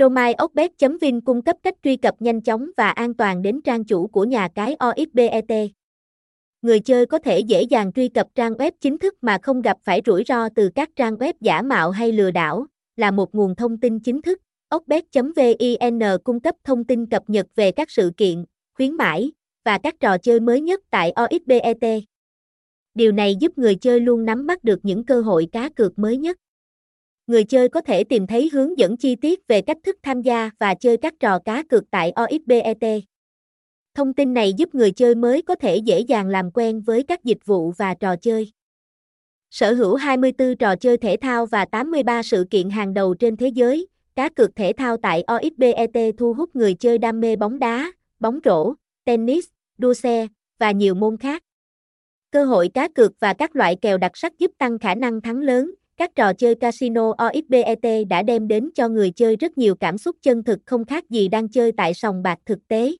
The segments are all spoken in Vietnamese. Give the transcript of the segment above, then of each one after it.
Domain Oxbet.vin cung cấp cách truy cập nhanh chóng và an toàn đến trang chủ của nhà cái OXBET. Người chơi có thể dễ dàng truy cập trang web chính thức mà không gặp phải rủi ro từ các trang web giả mạo hay lừa đảo, là một nguồn thông tin chính thức. Oxbet.vin cung cấp thông tin cập nhật về các sự kiện, khuyến mãi và các trò chơi mới nhất tại OXBET. Điều này giúp người chơi luôn nắm bắt được những cơ hội cá cược mới nhất người chơi có thể tìm thấy hướng dẫn chi tiết về cách thức tham gia và chơi các trò cá cược tại OXBET. Thông tin này giúp người chơi mới có thể dễ dàng làm quen với các dịch vụ và trò chơi. Sở hữu 24 trò chơi thể thao và 83 sự kiện hàng đầu trên thế giới, cá cược thể thao tại OXBET thu hút người chơi đam mê bóng đá, bóng rổ, tennis, đua xe và nhiều môn khác. Cơ hội cá cược và các loại kèo đặc sắc giúp tăng khả năng thắng lớn, các trò chơi casino OXBET đã đem đến cho người chơi rất nhiều cảm xúc chân thực không khác gì đang chơi tại sòng bạc thực tế.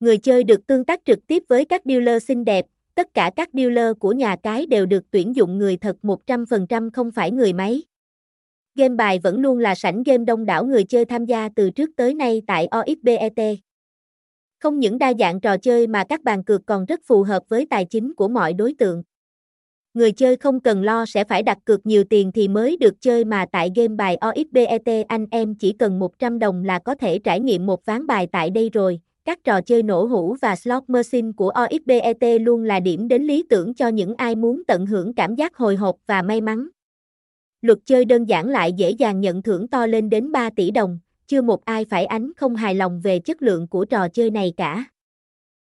Người chơi được tương tác trực tiếp với các dealer xinh đẹp, tất cả các dealer của nhà cái đều được tuyển dụng người thật 100% không phải người máy. Game bài vẫn luôn là sảnh game đông đảo người chơi tham gia từ trước tới nay tại OXBET. Không những đa dạng trò chơi mà các bàn cược còn rất phù hợp với tài chính của mọi đối tượng. Người chơi không cần lo sẽ phải đặt cược nhiều tiền thì mới được chơi mà tại game bài OXBET anh em chỉ cần 100 đồng là có thể trải nghiệm một ván bài tại đây rồi. Các trò chơi nổ hũ và slot machine của OXBET luôn là điểm đến lý tưởng cho những ai muốn tận hưởng cảm giác hồi hộp và may mắn. Luật chơi đơn giản lại dễ dàng nhận thưởng to lên đến 3 tỷ đồng, chưa một ai phải ánh không hài lòng về chất lượng của trò chơi này cả.